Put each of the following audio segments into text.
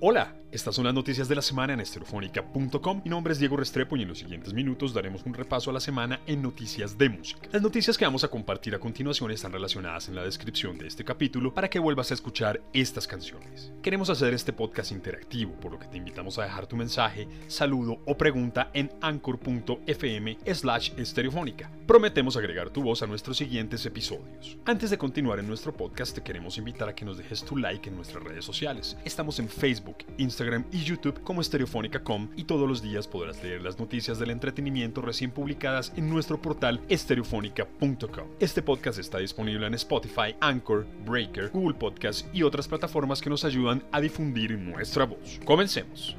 Hola, estas son las noticias de la semana en estereofónica.com. Mi nombre es Diego Restrepo y en los siguientes minutos daremos un repaso a la semana en noticias de música. Las noticias que vamos a compartir a continuación están relacionadas en la descripción de este capítulo para que vuelvas a escuchar estas canciones. Queremos hacer este podcast interactivo, por lo que te invitamos a dejar tu mensaje, saludo o pregunta en anchor.fm slash estereofónica. Prometemos agregar tu voz a nuestros siguientes episodios. Antes de continuar en nuestro podcast, te queremos invitar a que nos dejes tu like en nuestras redes sociales. Estamos en Facebook, Instagram y YouTube como Estereofónica.com y todos los días podrás leer las noticias del entretenimiento recién publicadas en nuestro portal estereofónica.com. Este podcast está disponible en Spotify, Anchor, Breaker, Google Podcast y otras plataformas que nos ayudan a difundir nuestra voz. Comencemos.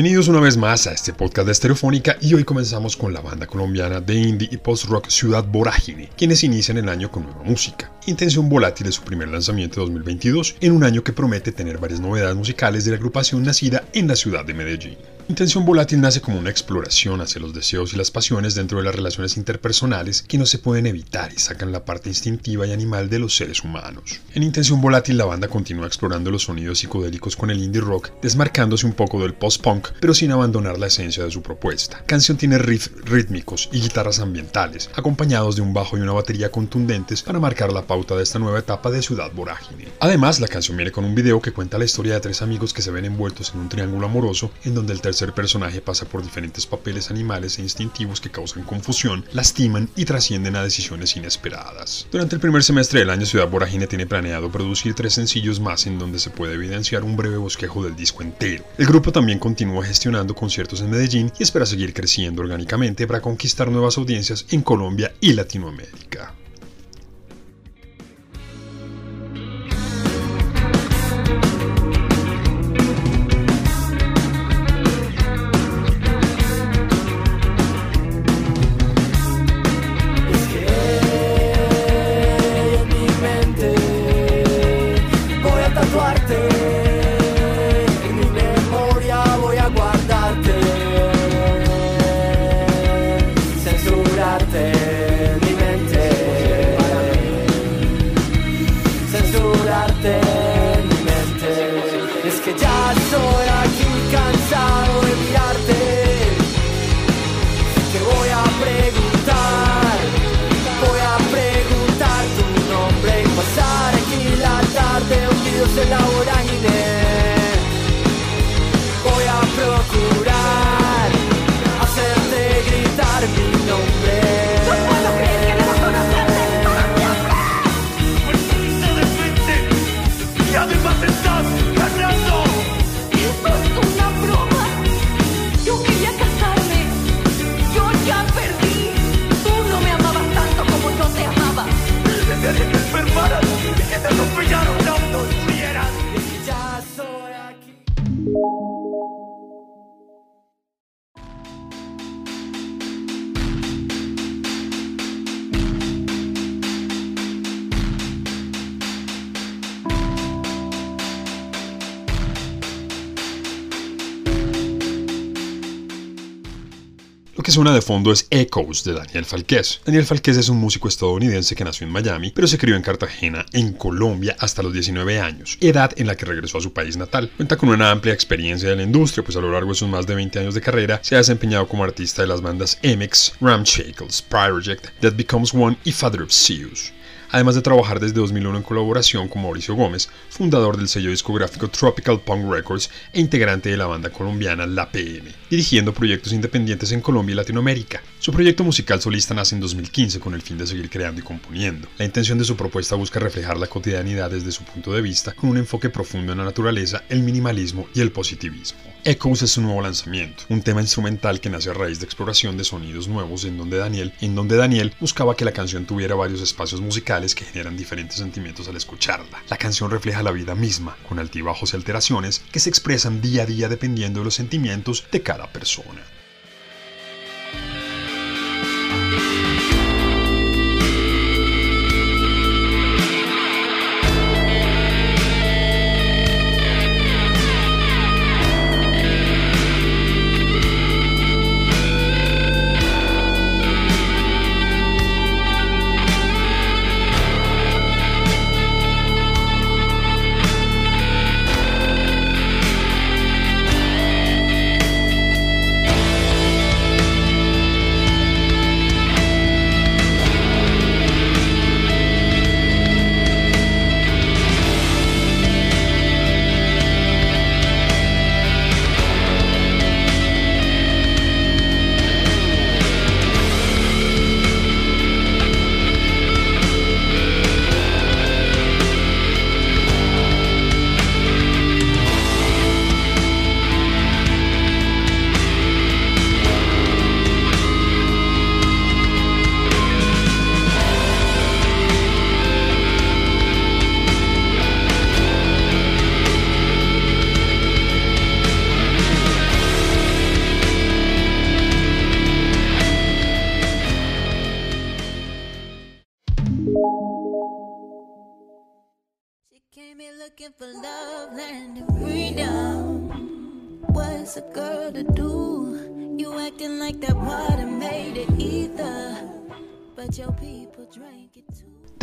Bienvenidos una vez más a este podcast de Estereofónica y hoy comenzamos con la banda colombiana de indie y post-rock Ciudad Vorágine, quienes inician el año con nueva música. Intención Volátil es su primer lanzamiento de 2022, en un año que promete tener varias novedades musicales de la agrupación nacida en la ciudad de Medellín. Intención volátil nace como una exploración hacia los deseos y las pasiones dentro de las relaciones interpersonales que no se pueden evitar y sacan la parte instintiva y animal de los seres humanos. En Intención volátil la banda continúa explorando los sonidos psicodélicos con el indie rock, desmarcándose un poco del post-punk, pero sin abandonar la esencia de su propuesta. Canción tiene riffs rítmicos y guitarras ambientales, acompañados de un bajo y una batería contundentes para marcar la pauta de esta nueva etapa de Ciudad Vorágine. Además, la canción viene con un video que cuenta la historia de tres amigos que se ven envueltos en un triángulo amoroso en donde el tercer personaje pasa por diferentes papeles animales e instintivos que causan confusión, lastiman y trascienden a decisiones inesperadas. Durante el primer semestre del año, Ciudad Vorágine tiene planeado producir tres sencillos más en donde se puede evidenciar un breve bosquejo del disco entero. El grupo también continúa gestionando conciertos en Medellín y espera seguir creciendo orgánicamente para conquistar nuevas audiencias en Colombia y Latinoamérica. Que suena de fondo es Echoes de Daniel Falquez. Daniel Falquez es un músico estadounidense que nació en Miami, pero se crió en Cartagena, en Colombia, hasta los 19 años, edad en la que regresó a su país natal. Cuenta con una amplia experiencia en la industria, pues a lo largo de sus más de 20 años de carrera se ha desempeñado como artista de las bandas MX, Ramshackles, Project, That Becomes One y Father of Zeus además de trabajar desde 2001 en colaboración con Mauricio Gómez, fundador del sello discográfico Tropical Punk Records e integrante de la banda colombiana La PM, dirigiendo proyectos independientes en Colombia y Latinoamérica. Su proyecto musical solista nace en 2015 con el fin de seguir creando y componiendo. La intención de su propuesta busca reflejar la cotidianidad desde su punto de vista con un enfoque profundo en la naturaleza, el minimalismo y el positivismo. Echoes es su nuevo lanzamiento, un tema instrumental que nace a raíz de exploración de sonidos nuevos en donde Daniel, en donde Daniel buscaba que la canción tuviera varios espacios musicales que generan diferentes sentimientos al escucharla. La canción refleja la vida misma, con altibajos y alteraciones que se expresan día a día dependiendo de los sentimientos de cada persona.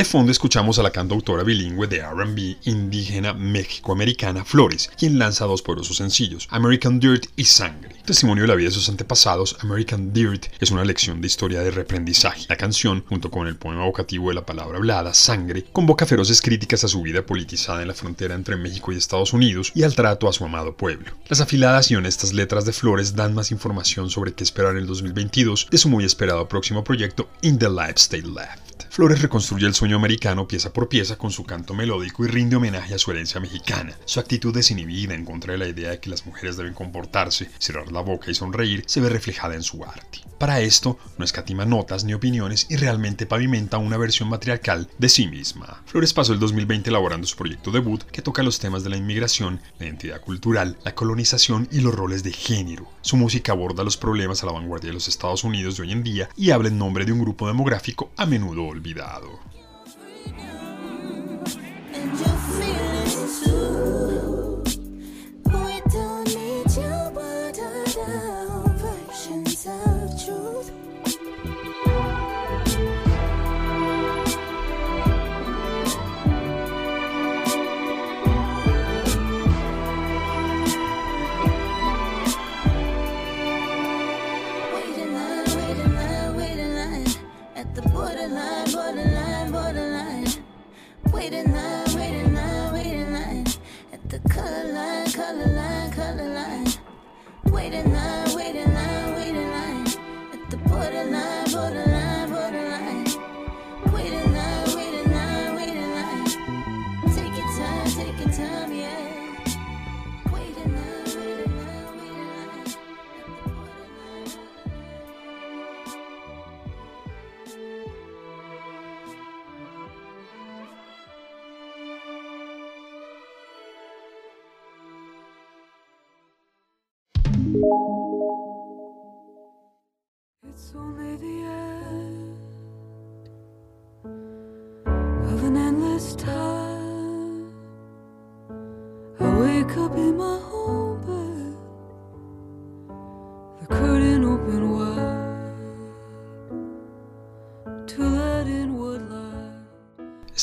Fondo escuchamos a la cantautora bilingüe de RB indígena méxico-americana Flores, quien lanza dos poderosos sencillos, American Dirt y Sangre. Testimonio de la vida de sus antepasados, American Dirt es una lección de historia de reaprendizaje. La canción, junto con el poema evocativo de la palabra hablada, Sangre, convoca feroces críticas a su vida politizada en la frontera entre México y Estados Unidos y al trato a su amado pueblo. Las afiladas y honestas letras de Flores dan más información sobre qué esperar en el 2022 de su muy esperado próximo proyecto In the Life Stay Left. Flores reconstruye el sueño americano pieza por pieza con su canto melódico y rinde homenaje a su herencia mexicana. Su actitud desinhibida en contra de la idea de que las mujeres deben comportarse, cerrar la boca y sonreír se ve reflejada en su arte. Para esto, no escatima notas ni opiniones y realmente pavimenta una versión matriarcal de sí misma. Flores pasó el 2020 elaborando su proyecto debut que toca los temas de la inmigración, la identidad cultural, la colonización y los roles de género. Su música aborda los problemas a la vanguardia de los Estados Unidos de hoy en día y habla en nombre de un grupo demográfico a menudo olvidado olvidado.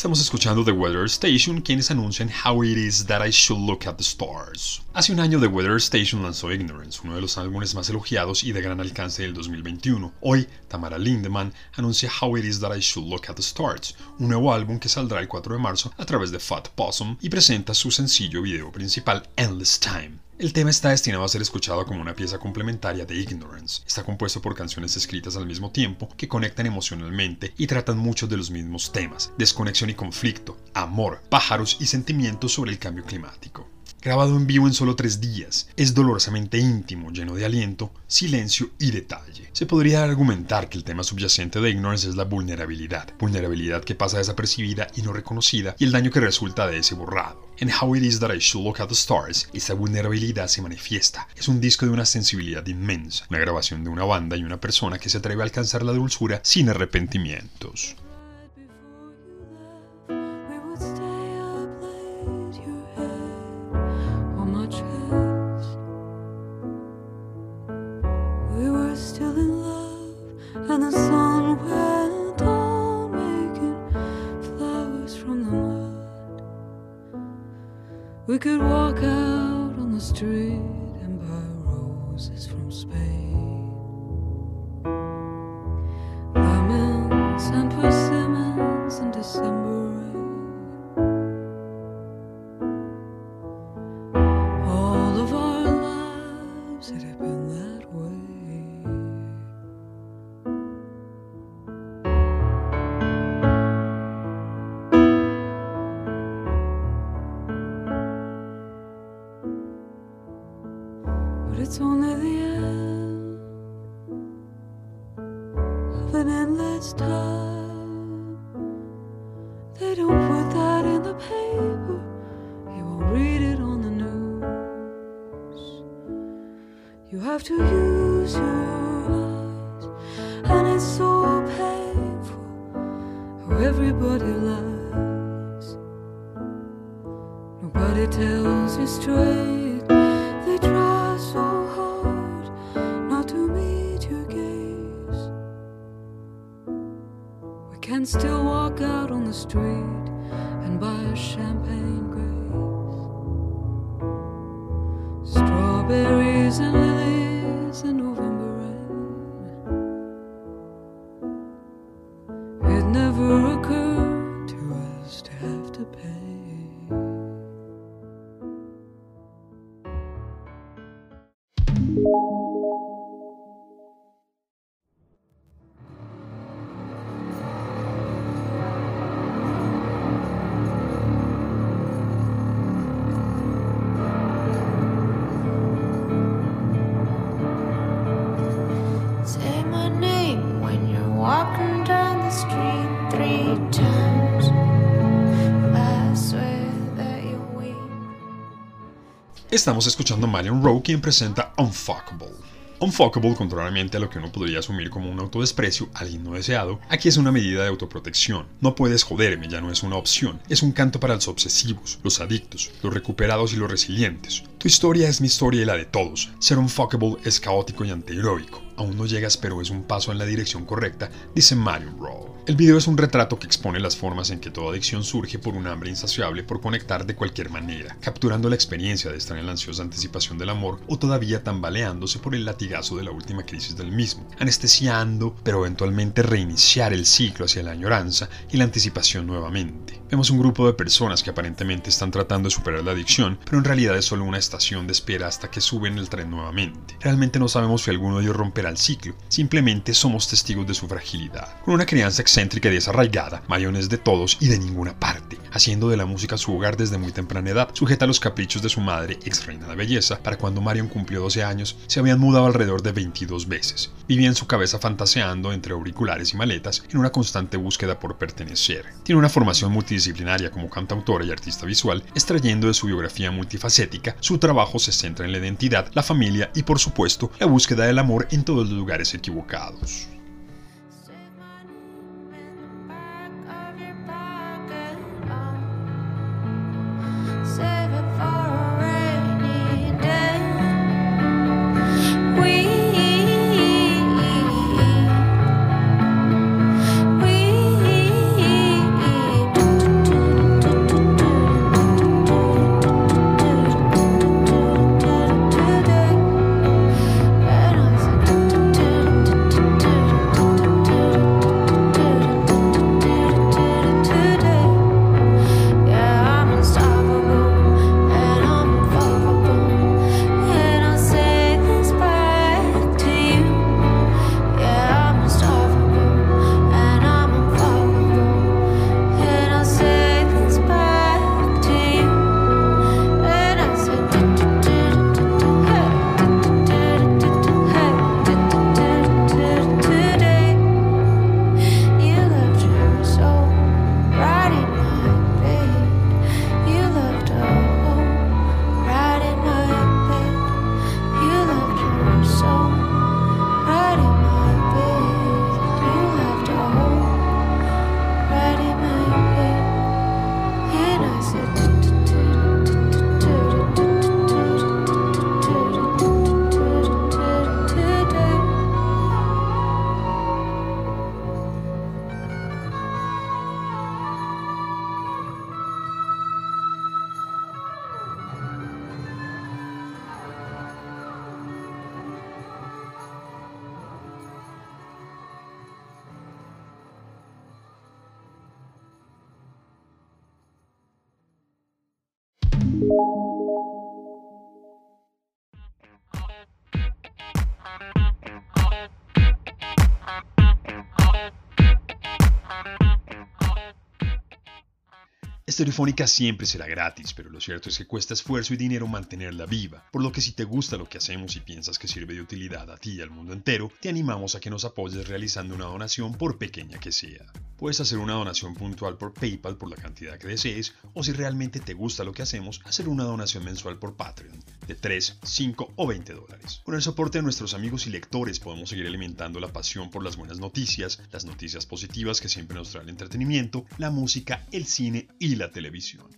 Estamos escuchando The Weather Station, quienes anuncian How It Is That I Should Look at the Stars. Hace un año The Weather Station lanzó Ignorance, uno de los álbumes más elogiados y de gran alcance del 2021. Hoy, Tamara Lindemann anuncia How It Is That I Should Look at the Stars, un nuevo álbum que saldrá el 4 de marzo a través de Fat Possum y presenta su sencillo video principal Endless Time. El tema está destinado a ser escuchado como una pieza complementaria de Ignorance. Está compuesto por canciones escritas al mismo tiempo que conectan emocionalmente y tratan muchos de los mismos temas, desconexión y conflicto, amor, pájaros y sentimientos sobre el cambio climático. Grabado en vivo en solo tres días. Es dolorosamente íntimo, lleno de aliento, silencio y detalle. Se podría argumentar que el tema subyacente de Ignorance es la vulnerabilidad, vulnerabilidad que pasa desapercibida y no reconocida, y el daño que resulta de ese borrado. En How It Is That I Should Look at the Stars, esa vulnerabilidad se manifiesta. Es un disco de una sensibilidad inmensa, una grabación de una banda y una persona que se atreve a alcanzar la dulzura sin arrepentimientos. An endless time. They don't put that in the paper, you won't read it on the news. You have to use your Estamos escuchando a Marion Rowe quien presenta Unfuckable. Unfuckable, contrariamente a lo que uno podría asumir como un autodesprecio, alguien no deseado, aquí es una medida de autoprotección. No puedes joderme, ya no es una opción. Es un canto para los obsesivos, los adictos, los recuperados y los resilientes. Tu historia es mi historia y la de todos. Ser unfuckable es caótico y antiheroico. Aún no llegas, pero es un paso en la dirección correcta, dice Marion Rowe. El video es un retrato que expone las formas en que toda adicción surge por un hambre insaciable por conectar de cualquier manera, capturando la experiencia de estar en la ansiosa anticipación del amor o todavía tambaleándose por el latigazo de la última crisis del mismo, anestesiando, pero eventualmente reiniciar el ciclo hacia la añoranza y la anticipación nuevamente. Vemos un grupo de personas que aparentemente están tratando de superar la adicción, pero en realidad es solo una estación de espera hasta que suben el tren nuevamente. Realmente no sabemos si alguno de ellos romperá el ciclo, simplemente somos testigos de su fragilidad. Con una crianza excéntrica y desarraigada, Marion es de todos y de ninguna parte, haciendo de la música su hogar desde muy temprana edad, sujeta a los caprichos de su madre, ex reina de belleza, para cuando Marion cumplió 12 años, se habían mudado alrededor de 22 veces. Vivía en su cabeza fantaseando entre auriculares y maletas en una constante búsqueda por pertenecer. Tiene una formación multidisciplinaria como cantautora y artista visual, extrayendo de su biografía multifacética, su trabajo se centra en la identidad, la familia y por supuesto la búsqueda del amor en todos los lugares equivocados. Estereofónica siempre será gratis, pero lo cierto es que cuesta esfuerzo y dinero mantenerla viva, por lo que si te gusta lo que hacemos y piensas que sirve de utilidad a ti y al mundo entero, te animamos a que nos apoyes realizando una donación por pequeña que sea. Puedes hacer una donación puntual por PayPal por la cantidad que desees, o si realmente te gusta lo que hacemos, hacer una donación mensual por Patreon de 3, 5 o 20 dólares. Con el soporte de nuestros amigos y lectores podemos seguir alimentando la pasión por las buenas noticias, las noticias positivas que siempre nos trae el entretenimiento, la música, el cine y la televisión.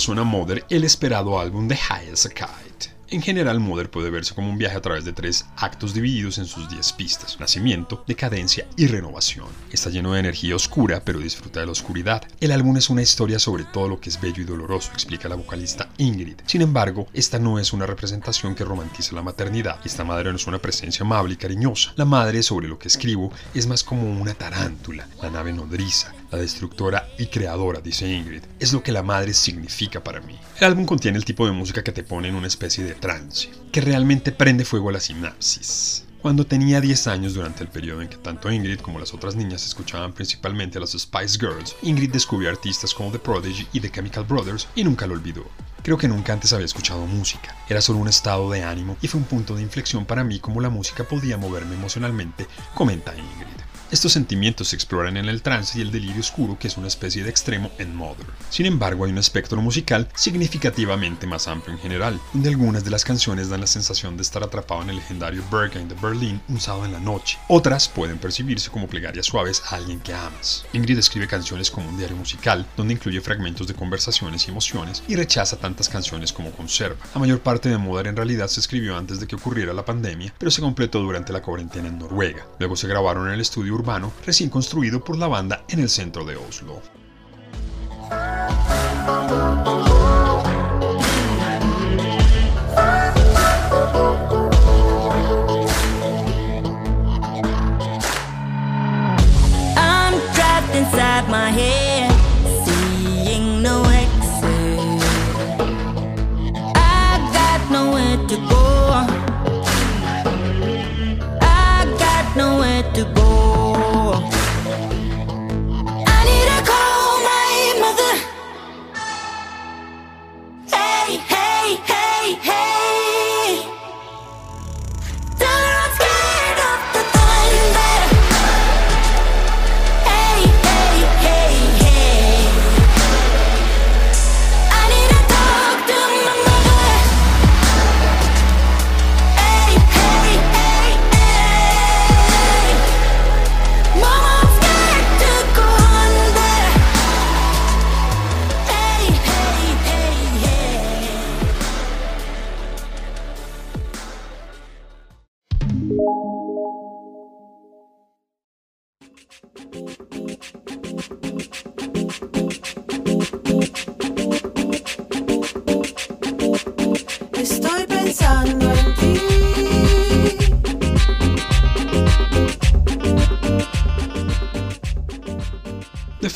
Suena Mother, el esperado álbum de High as Kite. En general, Mother puede verse como un viaje a través de tres actos divididos en sus 10 pistas: nacimiento, decadencia y renovación. Está lleno de energía oscura, pero disfruta de la oscuridad. El álbum es una historia sobre todo lo que es bello y doloroso, explica la vocalista Ingrid. Sin embargo, esta no es una representación que romantiza la maternidad. Esta madre no es una presencia amable y cariñosa. La madre, sobre lo que escribo, es más como una tarántula, la nave nodriza, la destructora y creadora, dice Ingrid. Es lo que la madre significa para mí. El álbum contiene el tipo de música que te pone en una especie de trance, que realmente prende fuego a la sinapsis. Cuando tenía 10 años, durante el periodo en que tanto Ingrid como las otras niñas escuchaban principalmente a las Spice Girls, Ingrid descubrió artistas como The Prodigy y The Chemical Brothers y nunca lo olvidó. Creo que nunca antes había escuchado música, era solo un estado de ánimo y fue un punto de inflexión para mí como la música podía moverme emocionalmente, comenta Ingrid. Estos sentimientos se exploran en el trance y el delirio oscuro, que es una especie de extremo en Mother. Sin embargo, hay un espectro musical significativamente más amplio en general, donde algunas de las canciones dan la sensación de estar atrapado en el legendario Berghain de Berlín un sábado en la noche. Otras pueden percibirse como plegarias suaves a alguien que amas. Ingrid escribe canciones como un diario musical, donde incluye fragmentos de conversaciones y emociones, y rechaza tantas canciones como conserva. La mayor parte de Mother en realidad se escribió antes de que ocurriera la pandemia, pero se completó durante la cuarentena en Noruega. Luego se grabaron en el estudio urbano recién construido por la banda en el centro de Oslo.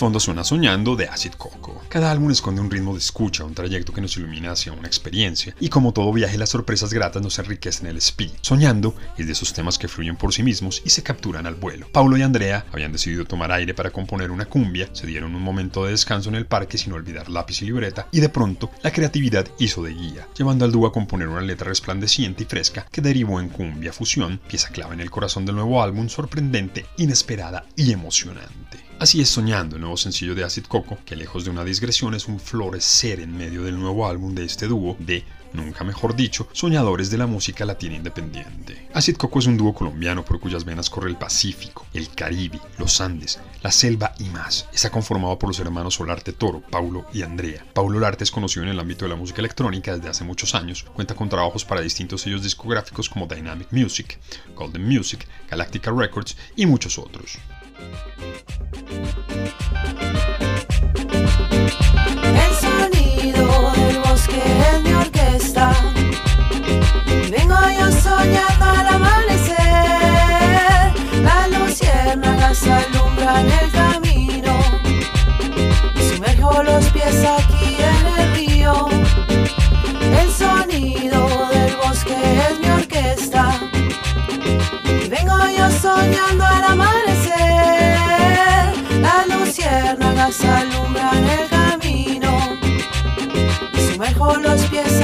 Fondo suena Soñando de Acid Coco. Cada álbum esconde un ritmo de escucha, un trayecto que nos ilumina hacia una experiencia, y como todo viaje, las sorpresas gratas nos enriquecen el espíritu. Soñando es de esos temas que fluyen por sí mismos y se capturan al vuelo. Paulo y Andrea habían decidido tomar aire para componer una cumbia, se dieron un momento de descanso en el parque sin olvidar lápiz y libreta, y de pronto la creatividad hizo de guía, llevando al dúo a componer una letra resplandeciente y fresca que derivó en cumbia fusión, pieza clave en el corazón del nuevo álbum, sorprendente, inesperada y emocionante. Así es Soñando, el nuevo sencillo de Acid Coco, que lejos de una digresión es un florecer en medio del nuevo álbum de este dúo de, nunca mejor dicho, soñadores de la música latina independiente. Acid Coco es un dúo colombiano por cuyas venas corre el Pacífico, el Caribe, los Andes, la selva y más. Está conformado por los hermanos Solarte Toro, Paulo y Andrea. Paulo Olarte es conocido en el ámbito de la música electrónica desde hace muchos años, cuenta con trabajos para distintos sellos discográficos como Dynamic Music, Golden Music, Galactica Records y muchos otros. El sonido del bosque es mi orquesta. Vengo yo soñando al amanecer. Las luciérnagas alumbran el camino. Sumerjo los pies aquí en el río. El sonido del bosque es mi orquesta. pies alumbran el camino. Y sumerjo los pies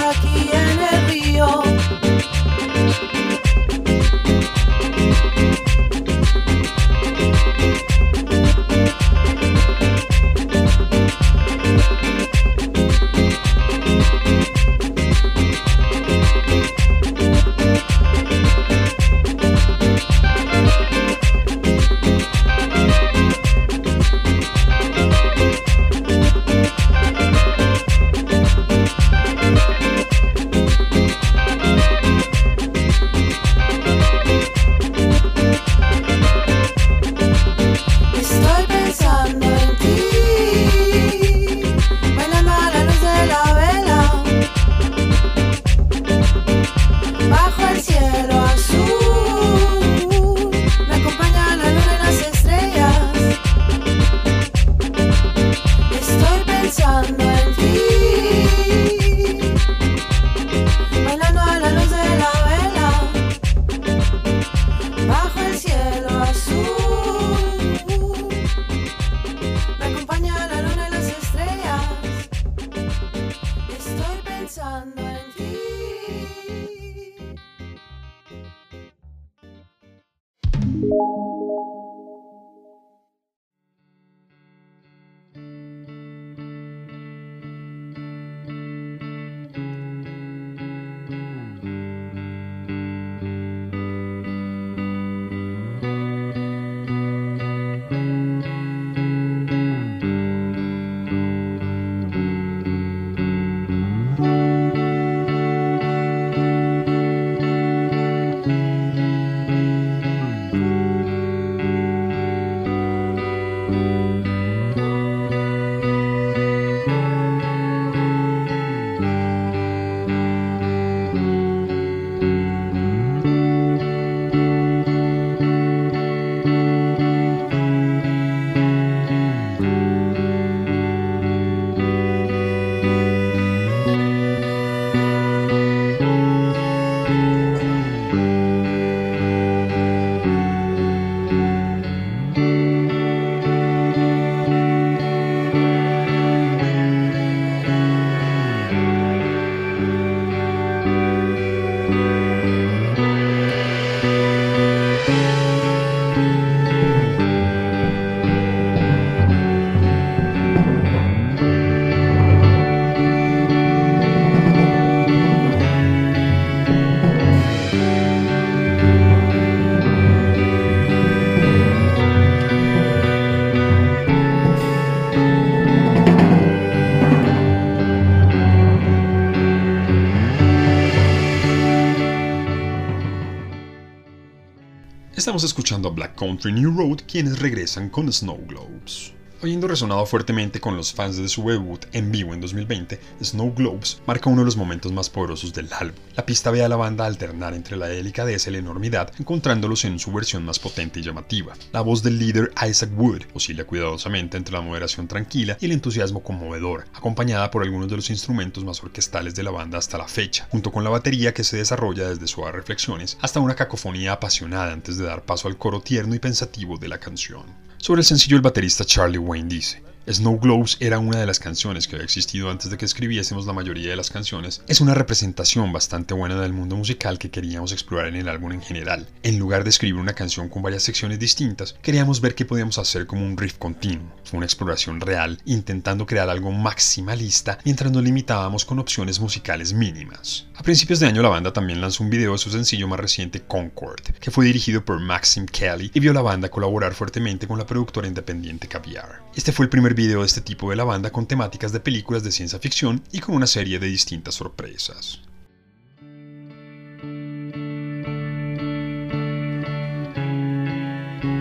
Estamos escuchando a Black Country New Road, quienes regresan con Snow Globes. Habiendo resonado fuertemente con los fans de su debut en vivo en 2020, Snow Globes marca uno de los momentos más poderosos del álbum. La pista ve a la banda alternar entre la delicadeza y la enormidad, encontrándolos en su versión más potente y llamativa. La voz del líder Isaac Wood oscila cuidadosamente entre la moderación tranquila y el entusiasmo conmovedor, acompañada por algunos de los instrumentos más orquestales de la banda hasta la fecha, junto con la batería que se desarrolla desde suaves reflexiones hasta una cacofonía apasionada antes de dar paso al coro tierno y pensativo de la canción. Sobre el sencillo el baterista Charlie Wayne dice, Snow Globes era una de las canciones que había existido antes de que escribiésemos la mayoría de las canciones. Es una representación bastante buena del mundo musical que queríamos explorar en el álbum en general. En lugar de escribir una canción con varias secciones distintas, queríamos ver qué podíamos hacer como un riff continuo. Fue una exploración real, intentando crear algo maximalista mientras nos limitábamos con opciones musicales mínimas. A principios de año la banda también lanzó un video de su sencillo más reciente Concord, que fue dirigido por Maxim Kelly y vio a la banda colaborar fuertemente con la productora independiente Caviar. Este fue el primer video de este tipo de la banda con temáticas de películas de ciencia ficción y con una serie de distintas sorpresas.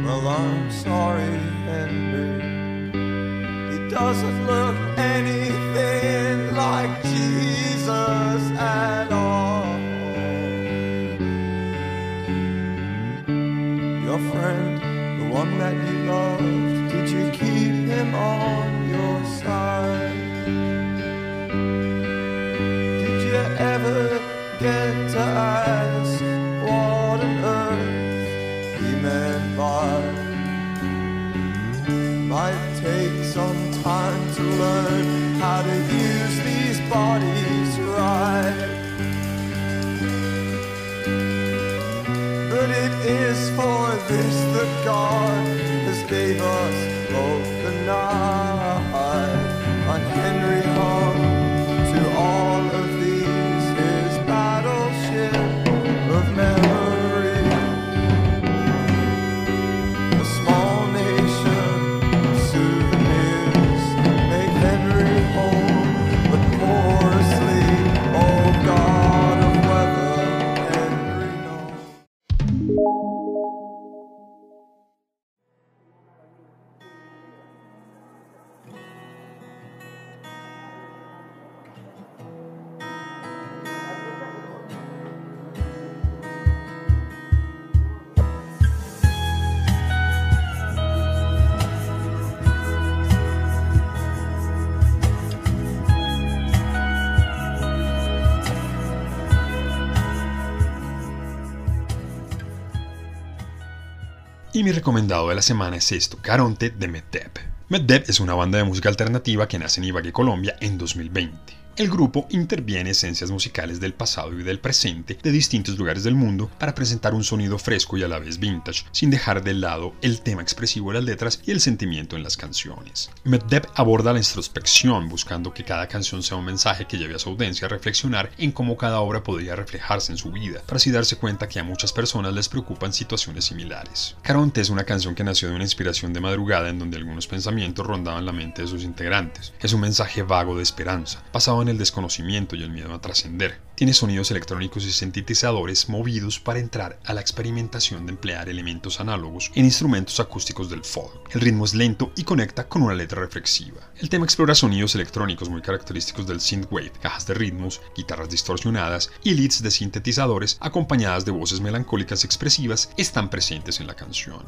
Well, I'm sorry, Henry. He doesn't look anything like Jesus at all. Your friend, the one that you loved, on your side. Did you ever get to ask what on earth he meant by? Might take some time to learn how to use these bodies right. But it is for this that God has gave us hope. The Y mi recomendado de la semana es esto, Caronte de Meddeb. Meddeb es una banda de música alternativa que nace en Ibagué, Colombia en 2020. El grupo interviene esencias musicales del pasado y del presente de distintos lugares del mundo para presentar un sonido fresco y a la vez vintage, sin dejar de lado el tema expresivo de las letras y el sentimiento en las canciones. Meddeb aborda la introspección, buscando que cada canción sea un mensaje que lleve a su audiencia a reflexionar en cómo cada obra podría reflejarse en su vida, para así darse cuenta que a muchas personas les preocupan situaciones similares. Caronte es una canción que nació de una inspiración de madrugada en donde algunos pensamientos rondaban la mente de sus integrantes. Es un mensaje vago de esperanza, basado el desconocimiento y el miedo a trascender. Tiene sonidos electrónicos y sintetizadores movidos para entrar a la experimentación de emplear elementos análogos en instrumentos acústicos del folk. El ritmo es lento y conecta con una letra reflexiva. El tema explora sonidos electrónicos muy característicos del synthwave, cajas de ritmos, guitarras distorsionadas y leads de sintetizadores acompañadas de voces melancólicas expresivas están presentes en la canción.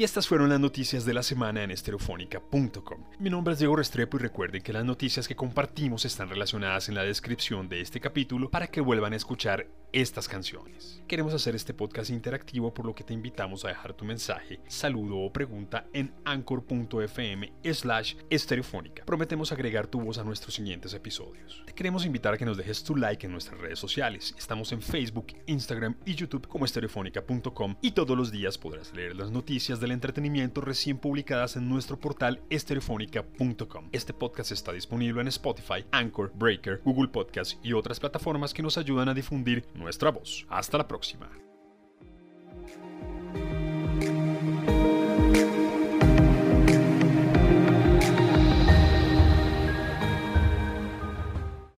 Y estas fueron las noticias de la semana en estereofónica.com. Mi nombre es Diego Restrepo y recuerden que las noticias que compartimos están relacionadas en la descripción de este capítulo para que vuelvan a escuchar estas canciones. Queremos hacer este podcast interactivo por lo que te invitamos a dejar tu mensaje, saludo o pregunta en anchor.fm slash estereofónica. Prometemos agregar tu voz a nuestros siguientes episodios. Te queremos invitar a que nos dejes tu like en nuestras redes sociales. Estamos en Facebook, Instagram y YouTube como estereofónica.com y todos los días podrás leer las noticias del entretenimiento recién publicadas en nuestro portal estereofónica.com. Este podcast está disponible en Spotify, Anchor, Breaker, Google Podcast y otras plataformas que nos ayudan a difundir nuestra voz. Hasta la próxima.